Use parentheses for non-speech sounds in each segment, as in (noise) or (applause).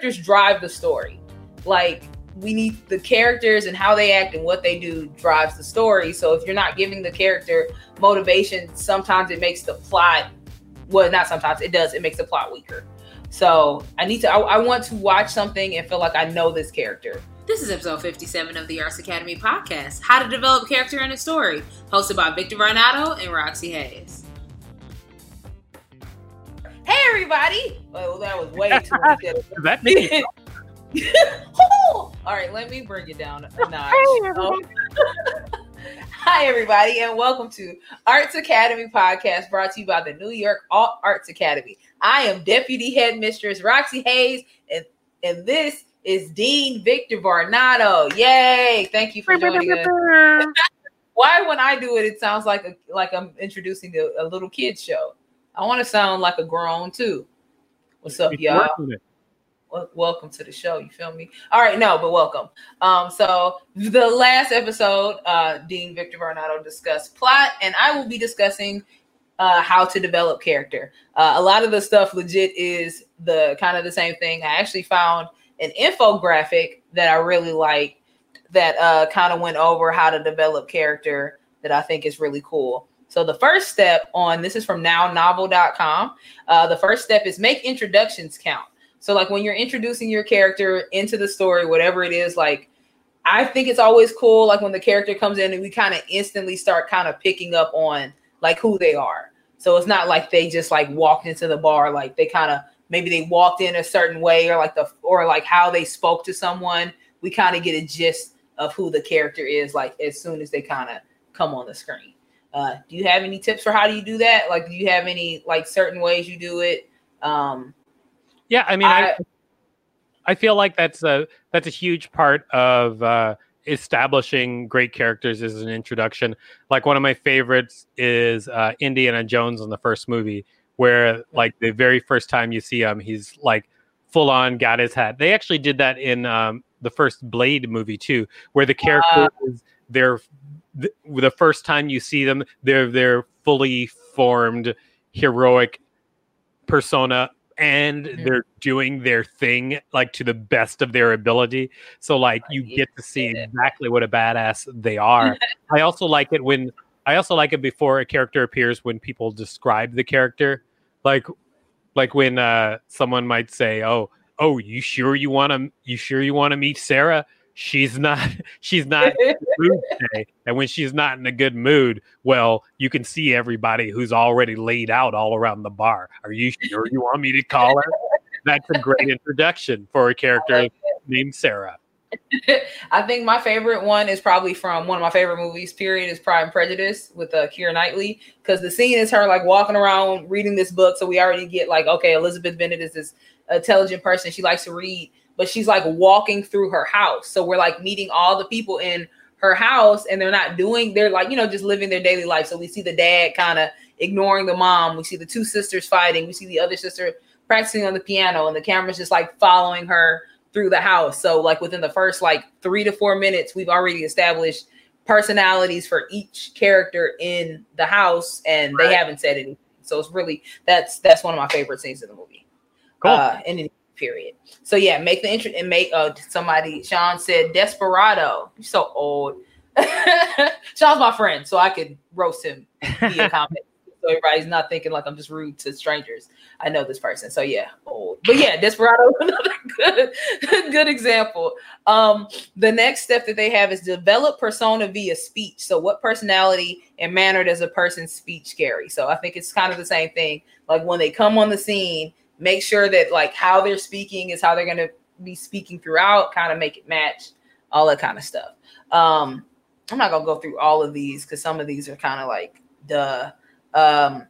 Characters drive the story. Like we need the characters and how they act and what they do drives the story. So if you're not giving the character motivation, sometimes it makes the plot well, not sometimes it does, it makes the plot weaker. So I need to I, I want to watch something and feel like I know this character. This is episode 57 of the Arts Academy podcast How to Develop Character in a Story, hosted by Victor Varnado and Roxy Hayes. Everybody! Well, that was way too much. (laughs) That me? All right, let me bring it down a notch. Um, (laughs) Hi, everybody, and welcome to Arts Academy podcast brought to you by the New York Arts Academy. I am Deputy Headmistress Roxy Hayes, and, and this is Dean Victor Varnado. Yay! Thank you for joining us. (laughs) Why, when I do it, it sounds like a, like I'm introducing a, a little kid show? I want to sound like a grown too. What's up, y'all? welcome to the show. You feel me? All right, no, but welcome. Um, so the last episode, uh, Dean Victor Varnado discussed plot, and I will be discussing uh, how to develop character. Uh, a lot of the stuff legit is the kind of the same thing. I actually found an infographic that I really like that uh, kind of went over how to develop character that I think is really cool. So the first step on this is from nownovel.com. Uh, the first step is make introductions count. So like when you're introducing your character into the story, whatever it is, like I think it's always cool, like when the character comes in and we kind of instantly start kind of picking up on like who they are. So it's not like they just like walked into the bar, like they kind of maybe they walked in a certain way or like the or like how they spoke to someone. We kind of get a gist of who the character is like as soon as they kind of come on the screen. Uh, do you have any tips for how do you do that? Like, do you have any like certain ways you do it? Um, Yeah, I mean, I, I- I feel like that's a that's a huge part of uh, establishing great characters is an introduction. Like one of my favorites is uh, Indiana Jones in the first movie, where like the very first time you see him, he's like full on got his hat. They actually did that in um, the first Blade movie too, where the character is they're the, the first time you see them, they're they're fully formed heroic persona and they're doing their thing like to the best of their ability. So like you get to see exactly what a badass they are. (laughs) I also like it when i also like it before a character appears when people describe the character. Like like when uh someone might say oh oh you sure you want to you sure you want to meet sarah she's not (laughs) she's not in a (laughs) mood today and when she's not in a good mood well you can see everybody who's already laid out all around the bar are you sure you want me to call her that's a great introduction for a character named sarah (laughs) I think my favorite one is probably from one of my favorite movies. Period is Pride and Prejudice with uh, Keira Knightley because the scene is her like walking around reading this book. So we already get like, okay, Elizabeth Bennet is this intelligent person. She likes to read, but she's like walking through her house. So we're like meeting all the people in her house, and they're not doing. They're like you know just living their daily life. So we see the dad kind of ignoring the mom. We see the two sisters fighting. We see the other sister practicing on the piano, and the camera's just like following her through the house. So like within the first like three to four minutes, we've already established personalities for each character in the house, and they haven't said anything. So it's really that's that's one of my favorite scenes in the movie. Cool. Uh, any period. So yeah, make the intro and make uh somebody. Sean said Desperado. You're so old. (laughs) Sean's my friend, so I could roast him via (laughs) comment. So everybody's not thinking like I'm just rude to strangers. I know this person. So yeah, old. But yeah, Desperado (laughs) another good good example. Um, the next step that they have is develop persona via speech. So what personality and manner does a person's speech carry? So I think it's kind of the same thing. Like when they come on the scene, make sure that like how they're speaking is how they're gonna be speaking throughout, kind of make it match, all that kind of stuff. Um, I'm not gonna go through all of these because some of these are kind of like duh. Um,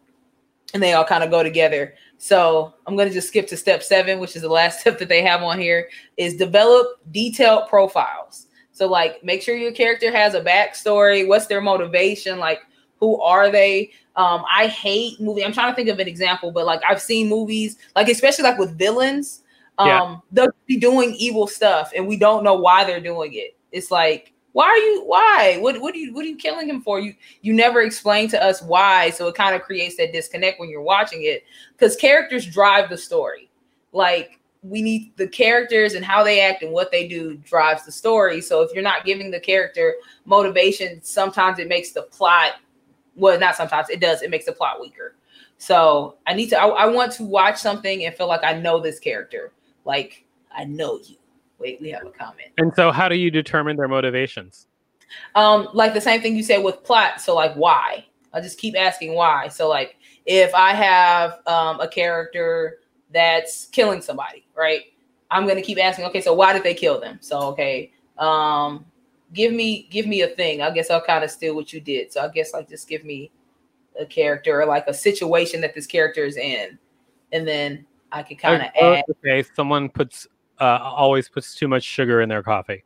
and they all kind of go together. So I'm going to just skip to step seven, which is the last (laughs) step that they have on here, is develop detailed profiles. So like make sure your character has a backstory. What's their motivation? Like who are they? Um, I hate movie. I'm trying to think of an example, but like I've seen movies, like especially like with villains, um, yeah. they'll be doing evil stuff and we don't know why they're doing it. It's like why are you why what what are you what are you killing him for you you never explain to us why so it kind of creates that disconnect when you're watching it because characters drive the story like we need the characters and how they act and what they do drives the story so if you're not giving the character motivation sometimes it makes the plot well not sometimes it does it makes the plot weaker so i need to I, I want to watch something and feel like i know this character like i know you Wait, we have a comment. And so, how do you determine their motivations? Um, like the same thing you said with plot. So, like, why? I just keep asking why. So, like, if I have um, a character that's killing somebody, right? I'm gonna keep asking. Okay, so why did they kill them? So, okay, um, give me give me a thing. I guess I'll kind of steal what you did. So, I guess like just give me a character or like a situation that this character is in, and then I could kind of add. Okay, someone puts uh, always puts too much sugar in their coffee.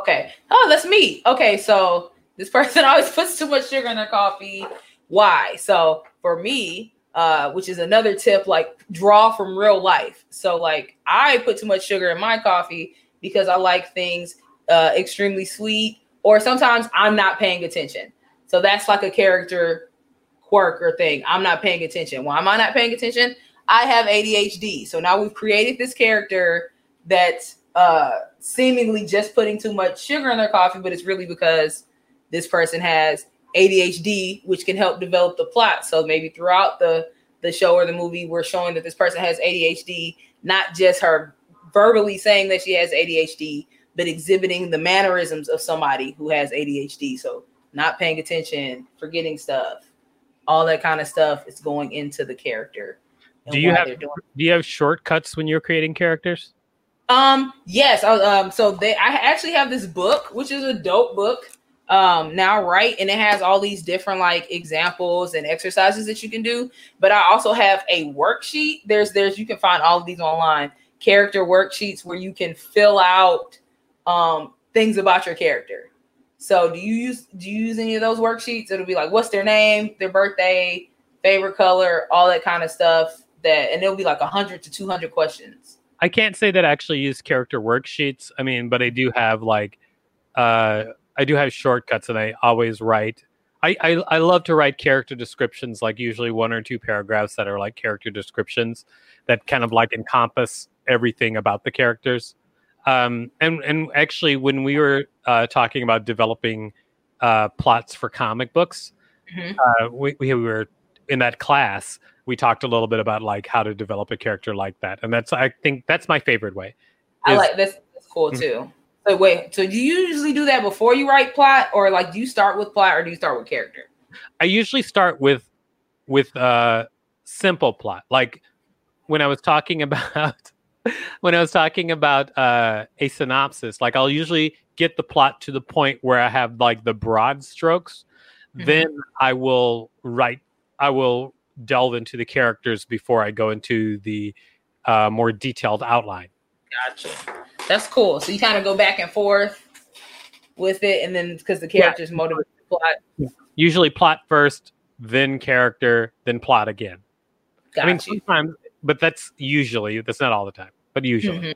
Okay. Oh, that's me. Okay, so this person (laughs) always puts too much sugar in their coffee. Why? So for me, uh, which is another tip, like draw from real life. So like I put too much sugar in my coffee because I like things uh, extremely sweet, or sometimes I'm not paying attention. So that's like a character quirk or thing. I'm not paying attention. Why am I not paying attention? I have ADHD. So now we've created this character that's uh, seemingly just putting too much sugar in their coffee, but it's really because this person has ADHD, which can help develop the plot. So maybe throughout the the show or the movie, we're showing that this person has ADHD, not just her verbally saying that she has ADHD, but exhibiting the mannerisms of somebody who has ADHD. So not paying attention, forgetting stuff, all that kind of stuff is going into the character. Do you have do you have shortcuts when you're creating characters? Um, yes. um, so they, I actually have this book, which is a dope book. Um, now, right, and it has all these different like examples and exercises that you can do. But I also have a worksheet. There's, there's, you can find all of these online character worksheets where you can fill out um things about your character. So, do you use do you use any of those worksheets? It'll be like, what's their name, their birthday, favorite color, all that kind of stuff. That, and it'll be like hundred to two hundred questions I can't say that I actually use character worksheets. I mean, but I do have like uh I do have shortcuts and I always write I, I, I love to write character descriptions, like usually one or two paragraphs that are like character descriptions that kind of like encompass everything about the characters. Um, and and actually, when we were uh, talking about developing uh, plots for comic books, mm-hmm. uh, we, we were in that class we talked a little bit about like how to develop a character like that, and that's I think that's my favorite way. Is, I like this. That's cool mm-hmm. too. So wait, so do you usually do that before you write plot, or like do you start with plot, or do you start with character? I usually start with with uh simple plot, like when I was talking (laughs) about (laughs) when I was talking about uh, a synopsis, like I'll usually get the plot to the point where I have like the broad strokes. Mm-hmm. Then I will write, I will delve into the characters before I go into the uh, more detailed outline. Gotcha. That's cool. So you kind of go back and forth with it, and then because the characters yeah. motivate the plot. Usually plot first, then character, then plot again. Gotcha. I mean, sometimes, but that's usually that's not all the time, but usually. Mm-hmm.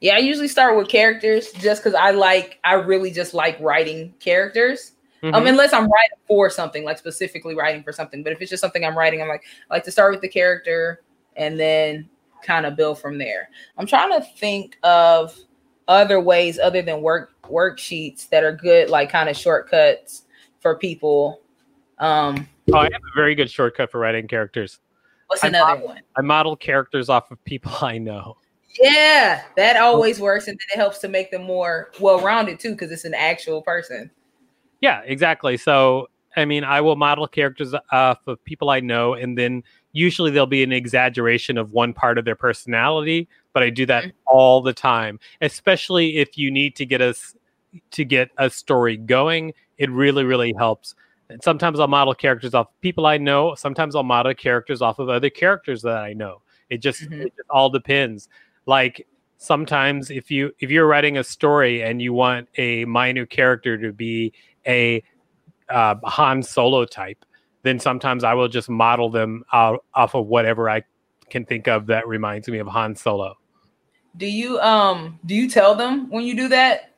Yeah, I usually start with characters just because I like I really just like writing characters. Um, mm-hmm. Um, unless I'm writing for something, like specifically writing for something. But if it's just something I'm writing, I'm like, I like to start with the character and then kind of build from there. I'm trying to think of other ways other than work worksheets that are good, like kind of shortcuts for people. Um, oh, I have a very good shortcut for writing characters. What's I another model, one? I model characters off of people I know. Yeah, that always works, and then it helps to make them more well-rounded too, because it's an actual person. Yeah, exactly. So, I mean, I will model characters off of people I know, and then usually there'll be an exaggeration of one part of their personality, but I do that mm-hmm. all the time, especially if you need to get us to get a story going. It really, really helps. And sometimes I'll model characters off people I know. Sometimes I'll model characters off of other characters that I know. It just Mhm. it just all depends. Like sometimes if you if you're writing a story and you want a minor character to be a uh, Han Solo type, then sometimes I will just model them out off of whatever I can think of that reminds me of Han Solo. Do you um do you tell them when you do that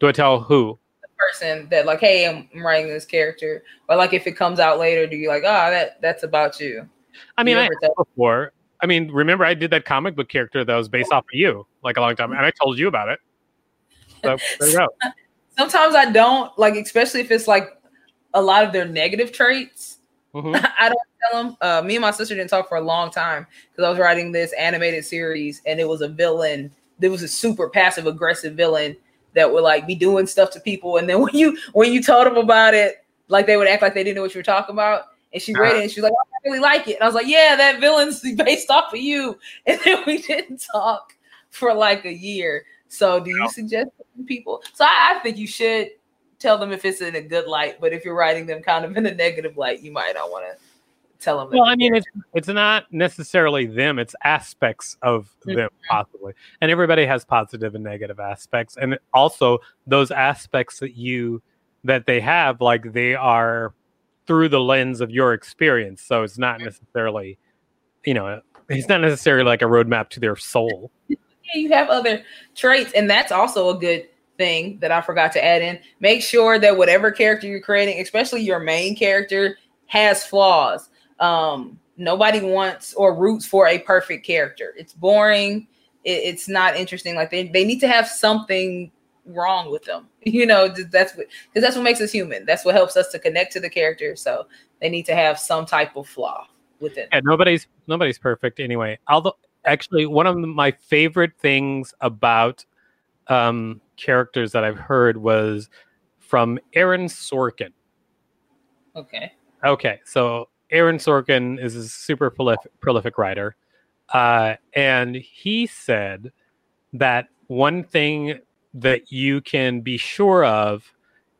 Do I tell who? Person that like, hey, I'm, I'm writing this character, or like if it comes out later, do you like, oh, that that's about you? I mean, You I tell- before. I mean, remember I did that comic book character that was based off of you like a long time, and I told you about it. So there you go. (laughs) Sometimes I don't like, especially if it's like a lot of their negative traits. Mhm. (laughs) I don't tell them. Uh, me and my sister didn't talk for a long time because I was writing this animated series, and it was a villain. There was a super passive aggressive villain that would like be doing stuff to people, and then (laughs) when you when you told them about it, like they would act like they didn't know what you were talking about. And she read it, and she was like, "Oh, "I really like it." And I was like, "Yeah, that villain's (laughs) based off of you." (laughs) And then we didn't talk for like a year. So, do you suggest people? So, I, I think you should tell them if it's in a good light, but if you're writing them kind of in a negative light, you might not want to tell them. Well, I mean, it's it's not necessarily them; it's aspects of them, Mhm. possibly. And everybody has positive and negative aspects, and also those aspects that you that they have, like they are through the lens of your experience. So it's not necessarily, you know, it's not necessarily like a roadmap to their soul. (laughs) yeah, you have other traits, and that's also a good thing that I forgot to add in. Make sure that whatever character you're creating, especially your main character, has flaws. Um, nobody wants or roots for a perfect character. It's boring. It, it's not interesting. Like they, they need to have something wrong with them. (laughs) You know, that's what because that's what makes us human. That's what helps us to connect to the character. So they need to have some type of flaw within. Yeah, nobody's nobody's perfect anyway. Although, actually, one of my favorite things about um, characters that I've heard was from Aaron Sorkin. Okay. Okay, so Aaron Sorkin is a super prolific, prolific writer, uh, and he said that one thing that you can be sure of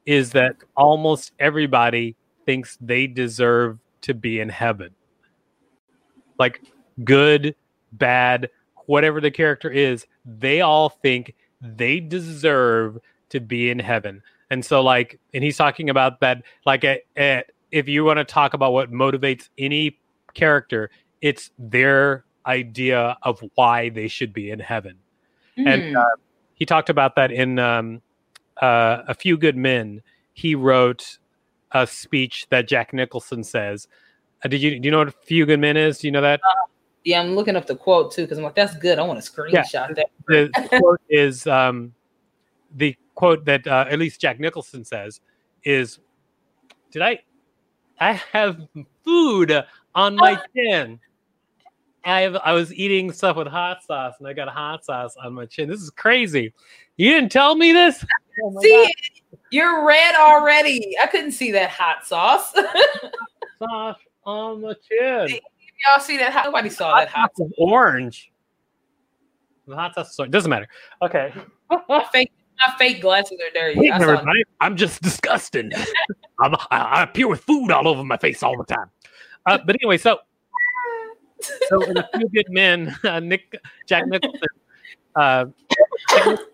is that almost everybody thinks they deserve to be in heaven. Like good, bad, whatever the character is, they all think they deserve to be in heaven. And so, like, and he's talking about that, like, at, at, if you want to talk about what motivates any character, it's their idea of why they should be in heaven. And Hmm. uh, he talked about that in um, uh, A Few Good Men. He wrote a speech that Jack Nicholson says. Uh, did you do you know what A Few Good Men is? Do you know that? Yeah, I'm looking up the quote too because I'm like, that's good. I want to screenshot that. (laughs) the quote is um, the quote that uh, at least Jack Nicholson says is, "Did I? I have food on my uh. chin. I have. I was eating stuff with hot sauce, and I got hot sauce on my chin. This is crazy. You didn't tell me this. Oh my See, you're red already. I couldn't see that hot sauce. God, (laughs) sauce on the chin. Y'all see that? Hot? Nobody saw that hot. Sauce orange. The hot sauce. Doesn't matter. Okay. My fake, glasses are dirty. Hey, everybody. I'm just disgusting. (laughs) I'm, I, I appear with food all over my face all the time. Uh, but anyway, so so in a few good men, (laughs) uh, Nick Jack Nicholson uh,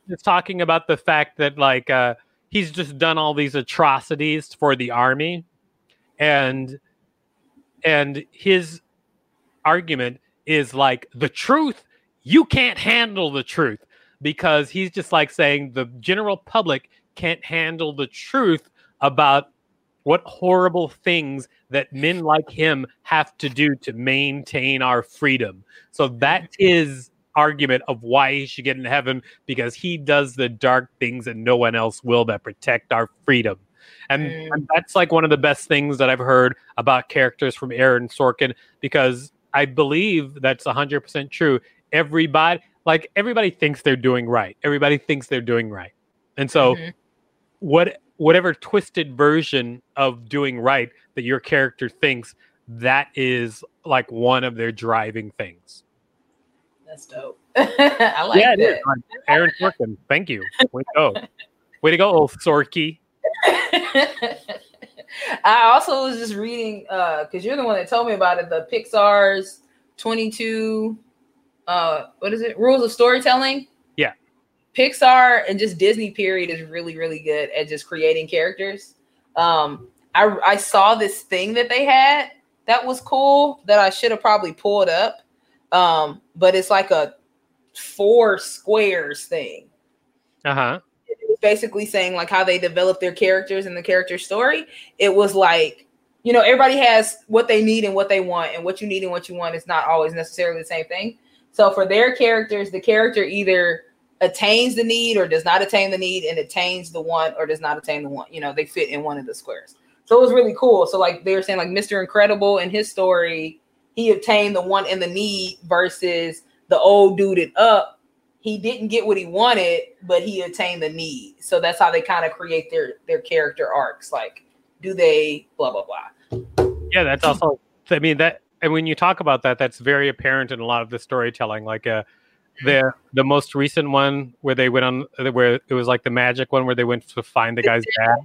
is talking about the fact that like uh, he's just done all these atrocities for the army, and and his argument is like the truth. You can't handle the truth because he's just like saying the general public can't handle the truth about what horrible things that men like him have to do to maintain our freedom. So that's argument of why he should get in heaven because he does the dark things and no one else will that protect our freedom. And, Mm. and that's like one of the best things that I've heard about characters from Aaron Sorkin because I believe that's 100% true. Everybody like everybody thinks they're doing right. Everybody thinks they're doing right. And so Mhm. what whatever twisted version of doing right that your character thinks that is like one of their driving things. That's dope. (laughs) I like that. yeah, it is. that. Like, Aaron Sorkin, thank you. Way to go. Way to go, old Sorky. (laughs) I also was just reading uh because you're the one that told me about it. The Pixar's 22 uh what is it? Rules of storytelling. Yeah. Pixar and just Disney period is really really good at just creating characters. Um I I saw this thing that they had that was cool that I should have probably pulled up. Um but it's like a four squares thing. Uh-huh. It was basically saying like how they develop their characters and the character story. It was like you know, everybody has what they need and what they want, and what you need and what you want is not always necessarily the same thing. So for their characters, the character either attains the need or does not attain the need, and attains the want or does not attain the want. You know, they fit in one of the squares. So it was really cool. So like they were saying, like Mr. Incredible in his story, he obtained the want and the need versus the old dude and up. He didn't get what he wanted, but he attained the need. So that's how they kind of create their their character arcs. Like, do they blah blah blah? Yeah, that's also. I mean that, and when you talk about that, that's very apparent in a lot of the storytelling. Like uh, the the most recent one where they went on, where it was like the magic one where they went to find the guy's dad.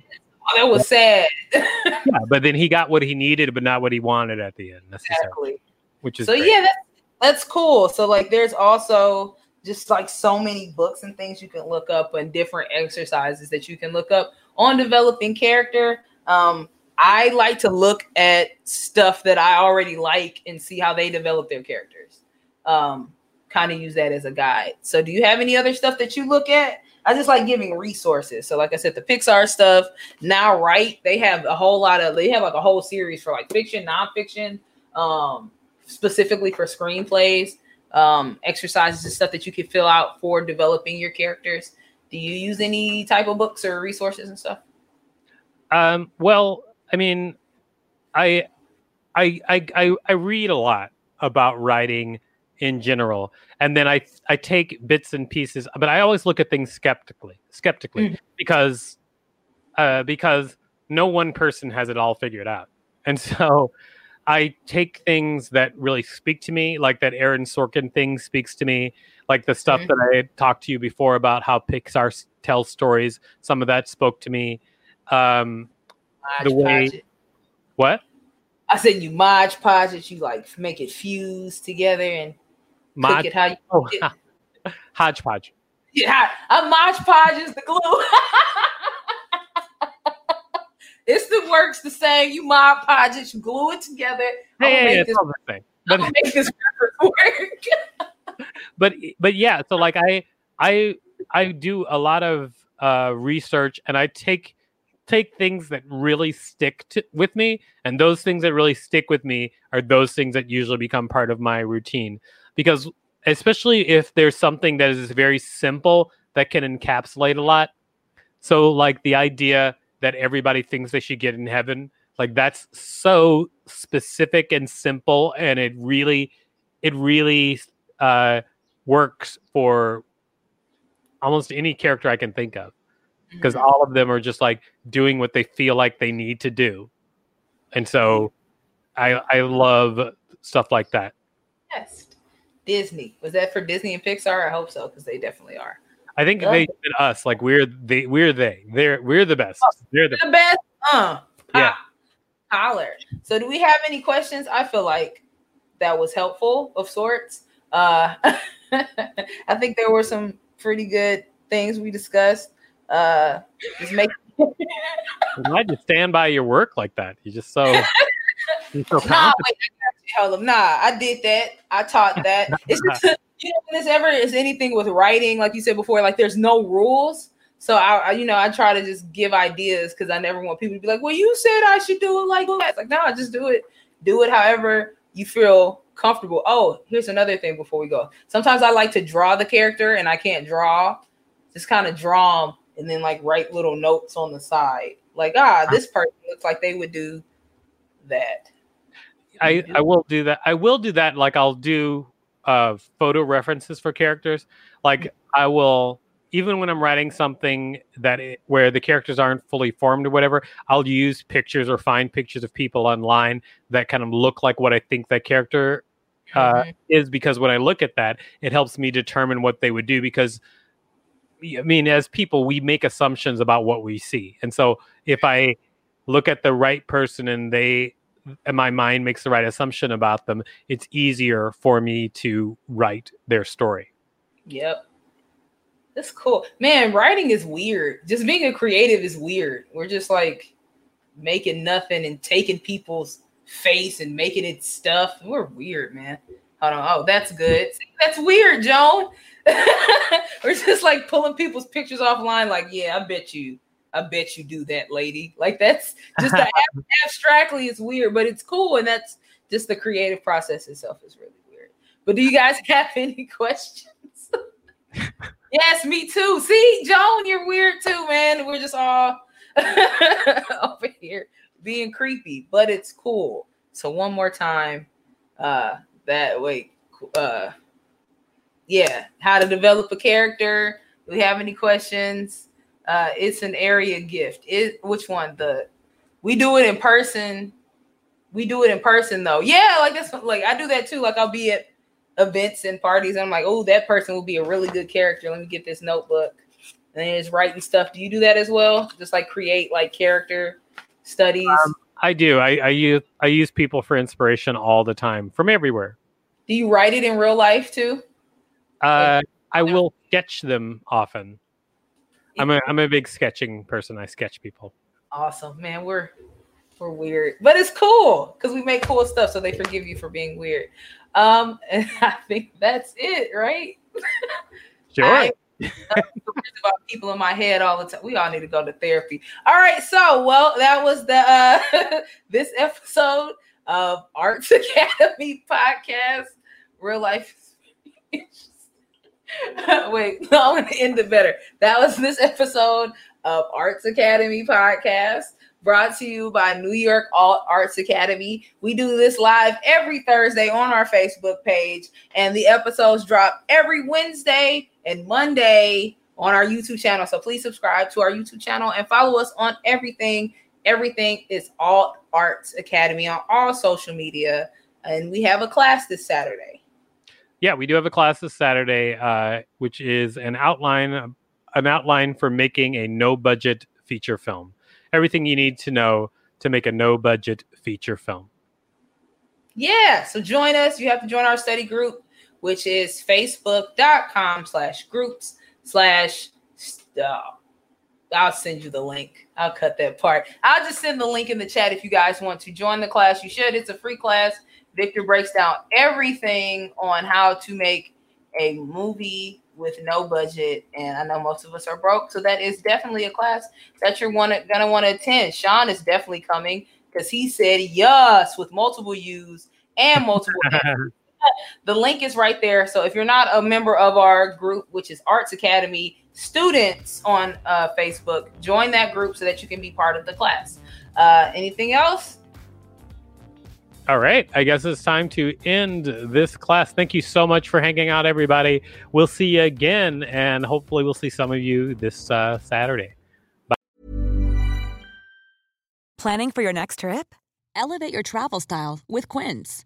Oh, that was sad. (laughs) Yeah, but then he got what he needed, but not what he wanted at the end necessarily, exactly. which is so great. yeah that's, that's cool so like there's also just like so many books and things you can look up and different exercises that you can look up on developing character um i like to look at stuff that i already like and see how they develop their characters um kind of use that as a guide so do you have any other stuff that you look at i just like giving resources so like i said the pixar stuff now right they have a whole lot of they have like a whole series for like fiction nonfiction um specifically for screenplays, um, exercises and stuff that you can fill out for developing your characters. Do you use any type of books or resources and stuff? Um, well, I mean, I, I, I, I, read a lot about writing in general, and then I, I take bits and pieces, but I always look at things skeptically, skeptically, Mhm. because, uh, because no one person has it all figured out, and (laughs) so I take things that really speak to me, like that Aaron Sorkin thing speaks to me, like the stuff Mhm. that I had talked to you before about how Pixar tells stories. Some of that spoke to me. Um, The way- it. what? I said you modge podge it, you like make it fuse together and Mod- cook it how you oh, it. (laughs) hodgepodge. Yeah, a modge podge is the glue. (laughs) it's the works the same. You mod podge it, you glue it together. Hey, yeah, yeah, this, thing. (laughs) But make this work. but but yeah, so like I I I do a lot of uh, research and I take take things that really stick to, with me, and those things that really stick with me are those things that usually become part of my routine because especially if there's something that is very simple that can encapsulate a lot. So like the idea that everybody thinks they should get in heaven, like that's so specific and simple, and it really, it really uh, works for almost any character I can think of because all of them are just like doing what they feel like they need to do, and so I I love stuff like that. Yes. Disney. Was that for Disney and Pixar? I hope so, because they definitely are. I think Love they did us like we're they we're they they're we're the best. They're the The best. Uh, Yeah. Holler. So do we have any questions? I feel like that was helpful of sorts. Uh (laughs) I think there were some pretty good things we discussed. Uh just make glad (laughs) you stand by your work like that. You just so (laughs) you're so Nah, wait, I you, Helen. Nah, I did that. I taught that. (laughs) It's just you know, when ever is anything with writing, like you said before, like there's no rules. So I, I you know, I try to just give ideas because I never want people to be like, "Well, you said I should do it like that." It's like, no, just do it. Do it however you feel comfortable. Oh, here's another thing before we go. Sometimes I like to draw the character and I can't draw. Just kind of draw them and then like write little notes on the side. Like, ah, this person looks like they would do that. I, I will do that. I will do that. Like I'll do uh, photo references for characters. Like I will, even when I'm writing something that it, where the characters aren't fully formed or whatever, I'll use pictures or find pictures of people online that kind of look like what I think that character uh, Mhm. is. Because when I look at that, it helps me determine what they would do. Because I mean, as people, we make assumptions about what we see, and so if I look at the right person and they and my mind makes the right assumption about them, it's easier for me to write their story. Yep. That's cool. Man, writing is weird. Just being a creative is weird. We're just like making nothing and taking people's face and making it stuff. We're weird, man. Hold on. Oh, that's good. That's weird, Joan. (laughs) We're just like pulling people's pictures offline, like, yeah, I bet you, I bet you do that, lady. Like that's just ab- (laughs) abstractly it's weird, but it's cool, and that's just the creative process itself is really weird. But do you guys (laughs) have any questions? yes, me too. See, Joan, you're weird too, man. We're just all over here being creepy, but it's cool. So one more time, uh, that wait, uh, yeah, how to develop a character. Do we have any questions? Uh, it's an area gift. It which one? The we do it in person. We do it in person though. Yeah, like that's like I do that too. Like I'll be at events and parties. And I'm like, oh, that person will be a really good character. Let me get this notebook. And then it's writing stuff. Do you do that as well? Just like create like character studies. Um, I do. I, I use I use people for inspiration all the time from everywhere. Do you write it in real life too? Uh, I will sketch them often. I'm a I'm a big sketching person. I sketch people. Awesome, man. We're we're weird, but it's cool because we make cool stuff, so they forgive you for being weird. Um, (laughs) and I think that's it, right? (laughs) Sure. I, about people in my head all the time. We all need to go to therapy. All right, so well, that was the uh (laughs) this episode of Arts Academy podcast, real life. (laughs) Wait, (laughs) no, I'm gonna end it better. That was this episode of Arts Academy podcast brought to you by New York Alt Arts Academy. We do this live every Thursday on our Facebook page, and the episodes drop every Wednesday and Monday on our YouTube channel. So please subscribe to our YouTube channel and follow us on everything. Everything is Alt Arts Academy on all social media. And we have a class this Saturday. Yeah, we do have a class this Saturday, uh, which is an outline, an outline for making a no budget feature film. Everything you need to know to make a no budget feature film. Yeah, so join us. You have to join our study group which is facebook.com slash groups slash I'll send you the link. I'll cut that part. I'll just send the link in the chat if you guys want to join the class. You should. It's a free class. Victor breaks down everything on how to make a movie with no budget. And I know most of us are broke. So that is definitely a class that you're wanna, gonna want to attend. Sean is definitely coming because he said yes with multiple U's and multiple (laughs) the link is right there. So if you're not a member of our group, which is Arts Academy students on uh, Facebook, join that group so that you can be part of the class. Uh, anything else? All right. I guess it's time to end this class. Thank you so much for hanging out, everybody. We'll see you again, and hopefully, we'll see some of you this uh, Saturday. Bye. Planning for your next trip? Elevate your travel style with Quince.